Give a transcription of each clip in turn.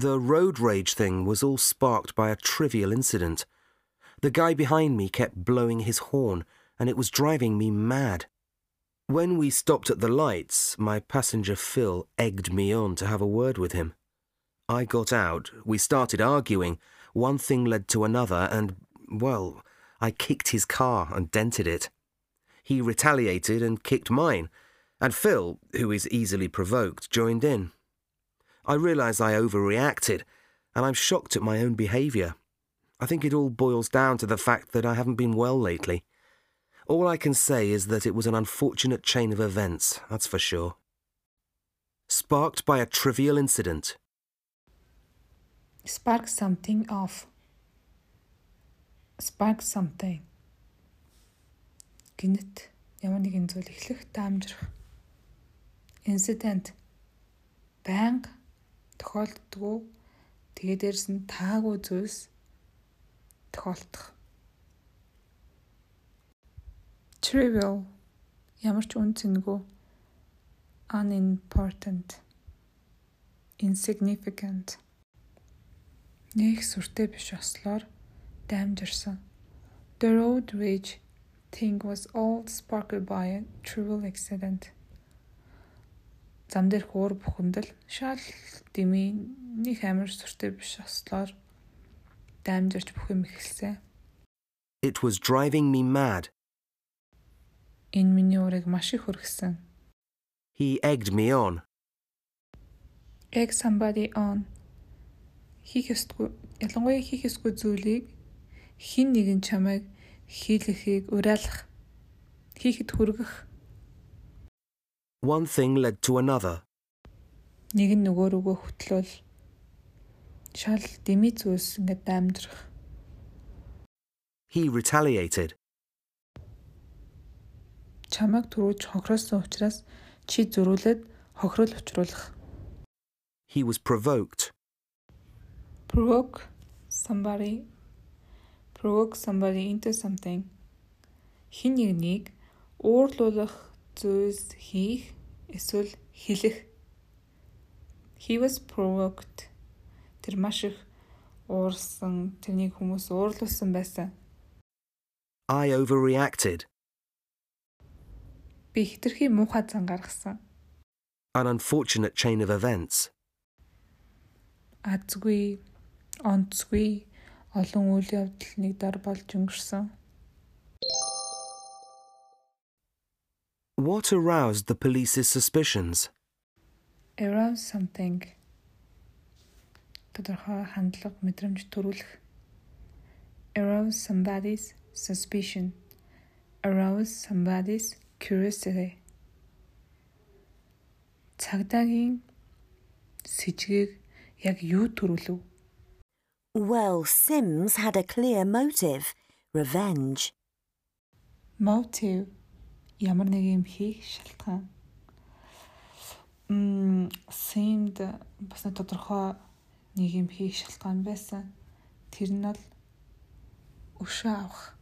The road rage thing was all sparked by a trivial incident. The guy behind me kept blowing his horn, and it was driving me mad. When we stopped at the lights, my passenger Phil egged me on to have a word with him. I got out, we started arguing, one thing led to another, and, well, I kicked his car and dented it. He retaliated and kicked mine, and Phil, who is easily provoked, joined in. I realise I overreacted, and I'm shocked at my own behaviour. I think it all boils down to the fact that I haven't been well lately. All I can say is that it was an unfortunate chain of events, that's for sure. Sparked by a trivial incident. Spark something off. Spark something. Гинэт ямар нэгэн зүйл эхлэх даамжрах. Incident. Банг тохиолддгоо тэгээ дээрс нь таагүй зүйлс тохиолдох. Trivial ямар ч үн цэнгүй unimportant insignificant нэг сүртэй биш ослоор даймжирсан. The road rage thing was all sparked by a trivial accident. Зам дээрх уур бухимдал шал дими нэг амар сүртэй биш ослоор даймжирч бүх юм эхэлсэн. It was driving me mad. Энэ миний уурыг маш их хөргсөн. He egged me on. Egg somebody on. Хийх ёсгүй ялангуяа хийх ёсгүй зүйлийг хин нэгэн чамайг хийлгэхийг уриалах хийхэд хүргэх One thing led to another. нэг нь нөгөө рүүгөө хөтлөөл шал дими зүйлс ингээд дамжрах He retaliated. чамайг түрүүж хохироосон учраас чи зөрүүлээд хохирол учруулах He was provoked. provoke somebody provoke somebody into something хин нэгнийг уурлуулах зүйлс хийх эсвэл хэлэх. He was provoked. Тэр маш их уурсан тэрнийг хүмүүс уурлуулсан байсан. I overreacted. би хитрхи муухай зан гаргасан. An unfortunate chain of events. азгүй онцгүй олон үйл явдал нэг дор болж өнгөрсөн What aroused the police's suspicions? around something тодорхой хандлага мэдрэмж төрүүлэх arouse somebody's suspicion arouse somebody's curiosity цагдаагийн сэжгийг яг юу төрүүлв Well, Sims had a clear motive revenge. motive ямар нэг юм хийх шалтгаан. М seemed бас нэг тодорхой нэг юм хийх шалтгаан байсан. Тэр нь бол өшөө авах.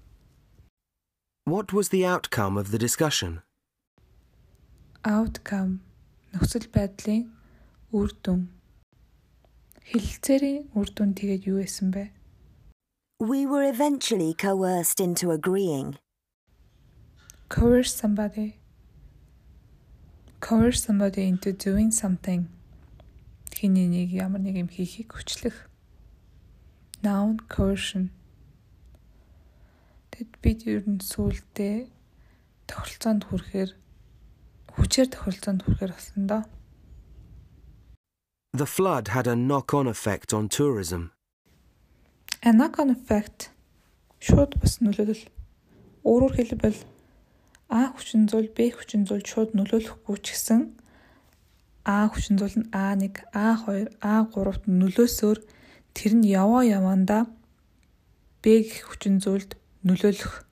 What was the outcome of the discussion? outcome. Нөхцөл байдлын үр дүн. Хилцээрийн үр дүн тэгээд юу байсан бэ? We were eventually coerced into agreeing. Coerce somebody. Coerce somebody into doing something. Хиний нэг ямар нэг юм хийхийг хүчлэх. Noun coercion. Тэгэд бид ер нь сүултээ тохиролцоонд хүрэхээр хүчээр тохиролцоонд хүрэхээр болсон доо. The flood had a knock on effect on tourism. A knock-on effect. Шууд бас нөлөөлөл. Өөрөөр хэлбэл А хүчин зүйл Б хүчин зүйл шууд нөлөөлөхгүй ч гэсэн А хүчин зүйл нь А1, А2, А3-т нөлөөсөөр тэр нь яваа явандаа Б гэх хүчин зүйлд нөлөөлөх.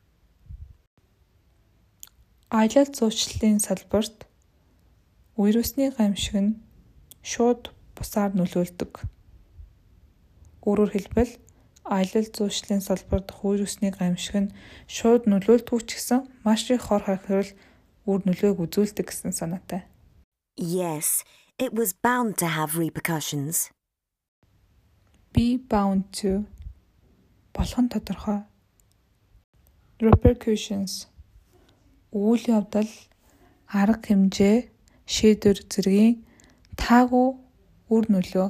Аялал зуучлалын салбарт вирусны гамшиг нь шууд бусаар нөлөөлдөг. Өөрөөр хэлбэл аялал зуучлалын салбарт вирусны гамшиг нь шууд нөлөөлдгүй ч гэсэн маш их хор хохирол үр нөлөөг үзүүлдэг гэсэн санаатай. Yes, it was bound to have repercussions. be bound to болох нь тодорхой. Repercussions үйл явдал, арга хэмжээ, шийдвэр зэргийн таагүй үр нөлөө.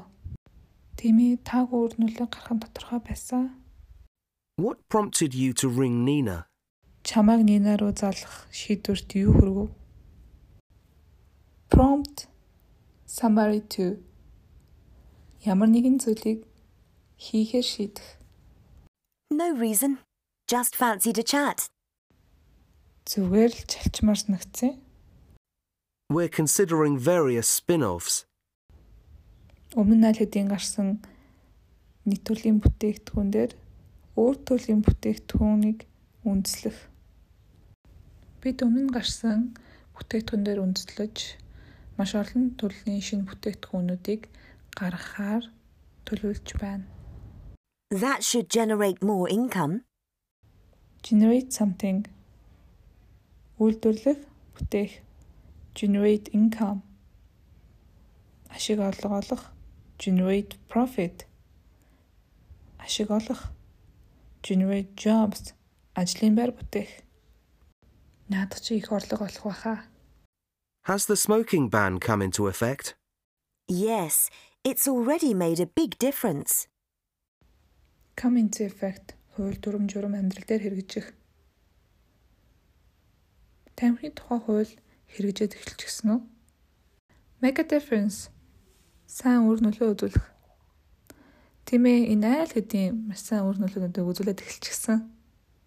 Тийм ээ, таагүй үр нөлөө гарах нь тодорхой байсан. What prompted you to ring Nina? Чамайг Нина руу залгах шийдвэрт юу хүргэв? Prompt summary to ямар нэгэн зүйлийг хийхээр шийдэх. No reason. Just fancied a chat. Зүгээр л чалчмаар санагдсан. We're considering various spin-offs. Өмнө нь аль хэдийн гарсан нэг төрлийн бүтээгдэхүүн дээр өөр төрлийн бүтээгдэхүүнийг үндэслэх. Бид өмнө нь гарсан бүтээгдэхүүн дээр үндэслэж маш олон төрлийн шинэ бүтээгдэхүүнүүдийг гаргахаар төлөвлөж байна. That should generate more income. Generate something үйлдвэрлэх, бүтээх. Generate income ашиг орлого олох. Generate profit ашиг олох. Generate jobs ажлын байр бүтээх. Наадах чи их орлого олох баха. Has the smoking ban come into effect? Yes, it's already made a big difference. Come into effect хууль дүрм журам амьдрал дээр хэрэгжих. Тамхины тухай хууль хэрэгжээд эхэлчихсэн үү? Make a difference. Сайн үр нөлөө үзүүлэх. Тийм ээ, энэ айл хэдийн маш сайн үр нөлөөнүүдийг үзүүлээд эхэлчихсэн.